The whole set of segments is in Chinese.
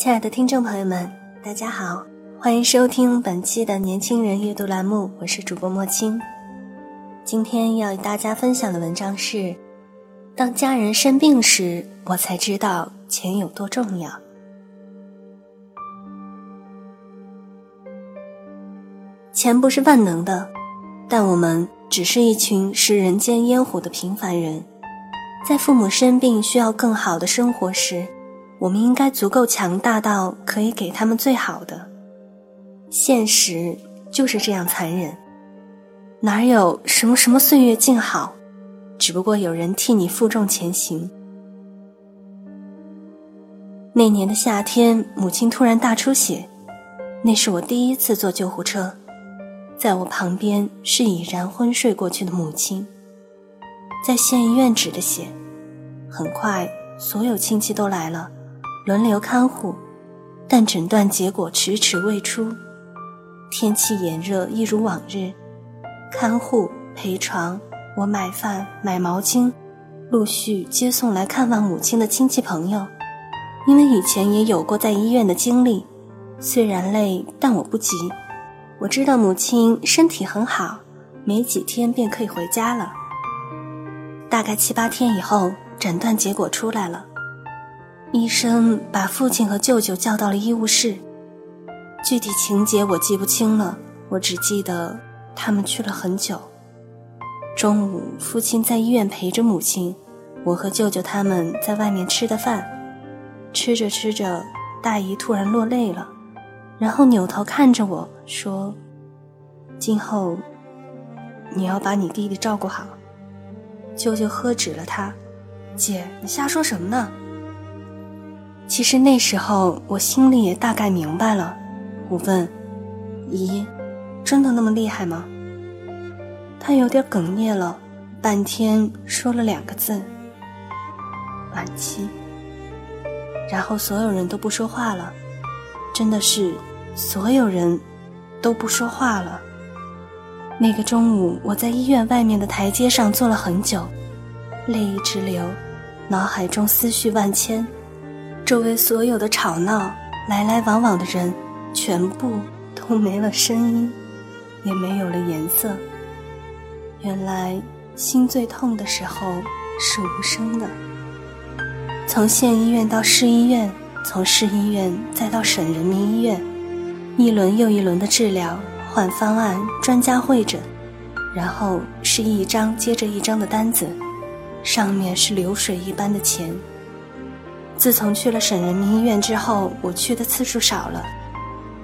亲爱的听众朋友们，大家好，欢迎收听本期的年轻人阅读栏目，我是主播莫青。今天要与大家分享的文章是：当家人生病时，我才知道钱有多重要。钱不是万能的，但我们只是一群食人间烟火的平凡人，在父母生病需要更好的生活时。我们应该足够强大到可以给他们最好的。现实就是这样残忍，哪有什么什么岁月静好，只不过有人替你负重前行。那年的夏天，母亲突然大出血，那是我第一次坐救护车，在我旁边是已然昏睡过去的母亲，在县医院止的血，很快所有亲戚都来了。轮流看护，但诊断结果迟迟未出。天气炎热，一如往日，看护、陪床，我买饭、买毛巾，陆续接送来看望母亲的亲戚朋友。因为以前也有过在医院的经历，虽然累，但我不急。我知道母亲身体很好，没几天便可以回家了。大概七八天以后，诊断结果出来了。医生把父亲和舅舅叫到了医务室，具体情节我记不清了，我只记得他们去了很久。中午，父亲在医院陪着母亲，我和舅舅他们在外面吃的饭。吃着吃着，大姨突然落泪了，然后扭头看着我说：“今后你要把你弟弟照顾好。”舅舅喝止了他：“姐，你瞎说什么呢？”其实那时候我心里也大概明白了，我问：“姨，真的那么厉害吗？”他有点哽咽了，半天说了两个字：“晚期。”然后所有人都不说话了，真的是所有人都不说话了。那个中午，我在医院外面的台阶上坐了很久，泪一直流，脑海中思绪万千。周围所有的吵闹、来来往往的人，全部都没了声音，也没有了颜色。原来，心最痛的时候是无声的。从县医院到市医院，从市医院再到省人民医院，一轮又一轮的治疗、换方案、专家会诊，然后是一张接着一张的单子，上面是流水一般的钱。自从去了省人民医院之后，我去的次数少了，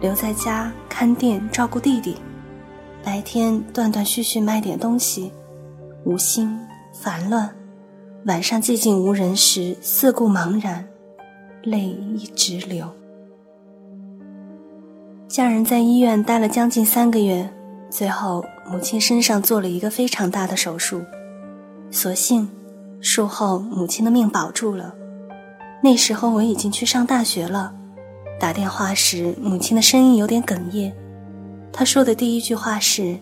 留在家看店照顾弟弟，白天断断续续卖点东西，无心烦乱，晚上寂静无人时四顾茫然，泪一直流。家人在医院待了将近三个月，最后母亲身上做了一个非常大的手术，所幸术后母亲的命保住了。那时候我已经去上大学了，打电话时母亲的声音有点哽咽，她说的第一句话是：“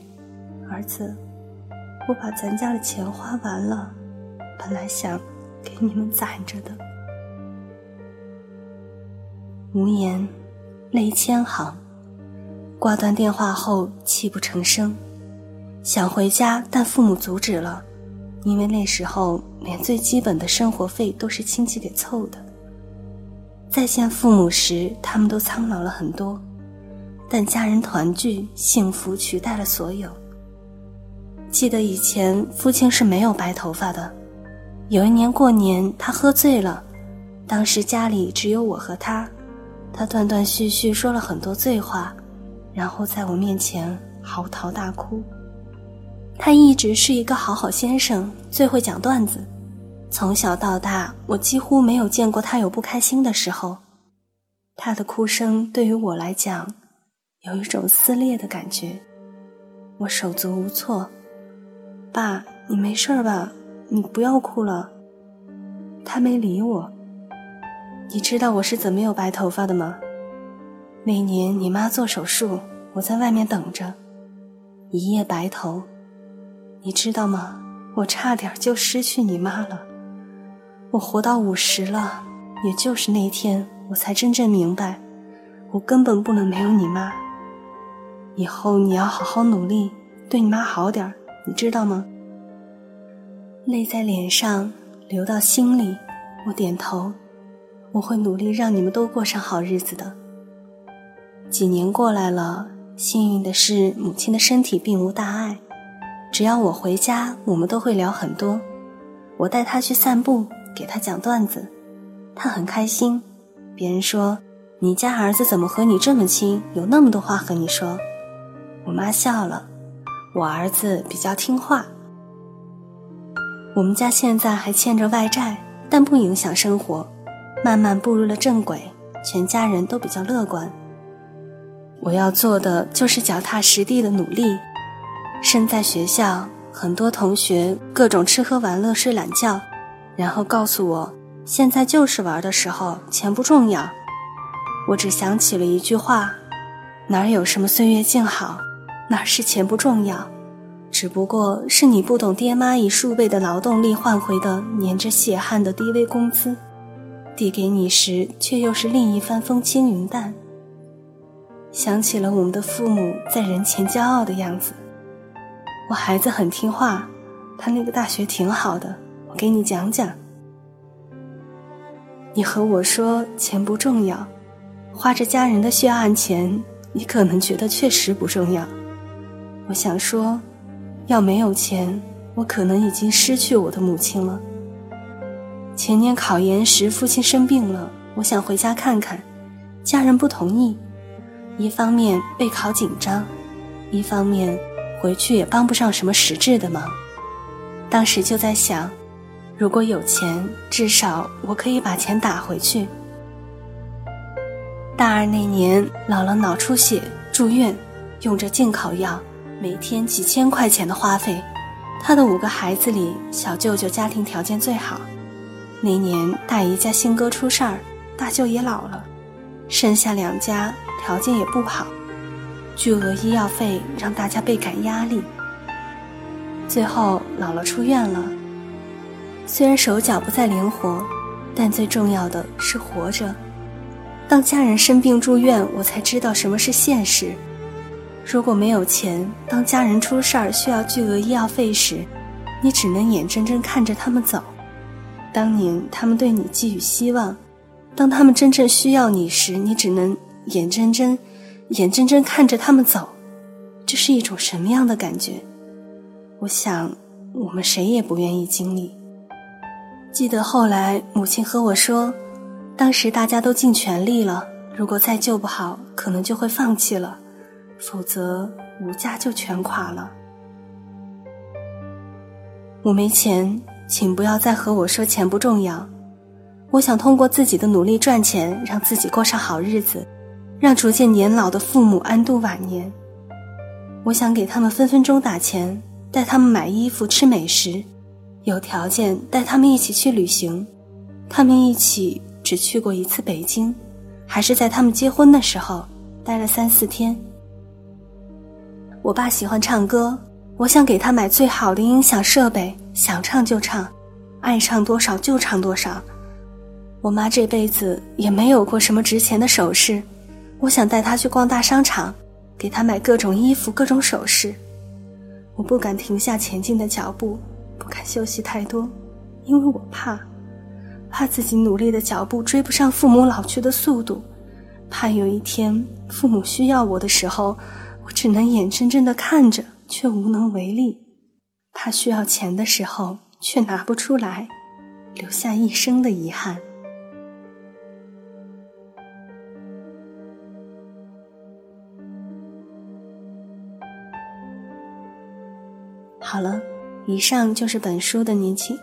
儿子，我把咱家的钱花完了，本来想给你们攒着的。”无言，泪千行。挂断电话后泣不成声，想回家，但父母阻止了，因为那时候连最基本的生活费都是亲戚给凑的。再见父母时，他们都苍老了很多，但家人团聚，幸福取代了所有。记得以前父亲是没有白头发的，有一年过年，他喝醉了，当时家里只有我和他，他断断续续说了很多醉话，然后在我面前嚎啕大哭。他一直是一个好好先生，最会讲段子。从小到大，我几乎没有见过他有不开心的时候。他的哭声对于我来讲，有一种撕裂的感觉，我手足无措。爸，你没事吧？你不要哭了。他没理我。你知道我是怎么有白头发的吗？那年你妈做手术，我在外面等着，一夜白头。你知道吗？我差点就失去你妈了。我活到五十了，也就是那天，我才真正明白，我根本不能没有你妈。以后你要好好努力，对你妈好点儿，你知道吗？泪在脸上流到心里，我点头。我会努力让你们都过上好日子的。几年过来了，幸运的是母亲的身体并无大碍。只要我回家，我们都会聊很多。我带她去散步，给他讲段子，他很开心。别人说：“你家儿子怎么和你这么亲，有那么多话和你说？”我妈笑了：“我儿子比较听话。”我们家现在还欠着外债，但不影响生活。慢慢步入了正轨，全家人都比较乐观。我要做的就是脚踏实地的努力。身在学校，很多同学各种吃喝玩乐、睡懒觉，然后告诉我，现在就是玩的时候，钱不重要。我只想起了一句话：哪有什么岁月静好，哪是钱不重要，只不过是你不懂爹妈以数倍的劳动力换回的粘着血汗的低微工资。递给你时，却又是另一番风轻云淡。想起了我们的父母在人前骄傲的样子。我孩子很听话，他那个大学挺好的。给你讲讲。你和我说钱不重要，花着家人的血汗钱，你可能觉得确实不重要。我想说，要没有钱，我可能已经失去我的母亲了。前年考研时，父亲生病了，我想回家看看，家人不同意。一方面备考紧张，一方面回去也帮不上什么实质的忙。当时就在想，如果有钱，至少我可以把钱打回去。大二那年，姥姥脑出血住院，用着进口药，每天几千块钱的花费。他的五个孩子里，小舅舅家庭条件最好。那年大姨家新哥出事儿，大舅也老了，剩下两家条件也不好，巨额医药费让大家倍感压力。最后姥姥出院了，虽然手脚不再灵活，但最重要的是活着。当家人生病住院，我才知道什么是现实。如果没有钱，当家人出事儿需要巨额医药费时，你只能眼睁睁看着他们走。当年他们对你寄予希望，当他们真正需要你时，你只能眼睁睁、眼睁睁看着他们走，这是一种什么样的感觉？我想，我们谁也不愿意经历。记得后来母亲和我说，当时大家都尽全力了，如果再救不好，可能就会放弃了，否则吴家就全垮了。我没钱。请不要再和我说钱不重要，我想通过自己的努力赚钱，让自己过上好日子，让逐渐年老的父母安度晚年。我想给他们分分钟打钱，带他们买衣服、吃美食，有条件带他们一起去旅行。他们一起只去过一次北京，还是在他们结婚的时候待了三四天。我爸喜欢唱歌。我想给他买最好的音响设备，想唱就唱，爱唱多少就唱多少。我妈这辈子也没有过什么值钱的首饰，我想带她去逛大商场，给她买各种衣服、各种首饰。我不敢停下前进的脚步，不敢休息太多，因为我怕，怕自己努力的脚步追不上父母老去的速度，怕有一天父母需要我的时候，我只能眼睁睁的看着。却无能为力，怕需要钱的时候却拿不出来，留下一生的遗憾。好了，以上就是本书的年轻。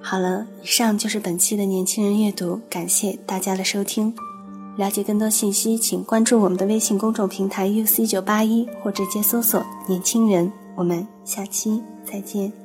好了，以上就是本期的年轻人阅读，感谢大家的收听。了解更多信息，请关注我们的微信公众平台 UC 九八一，或直接搜索“年轻人”。我们下期再见。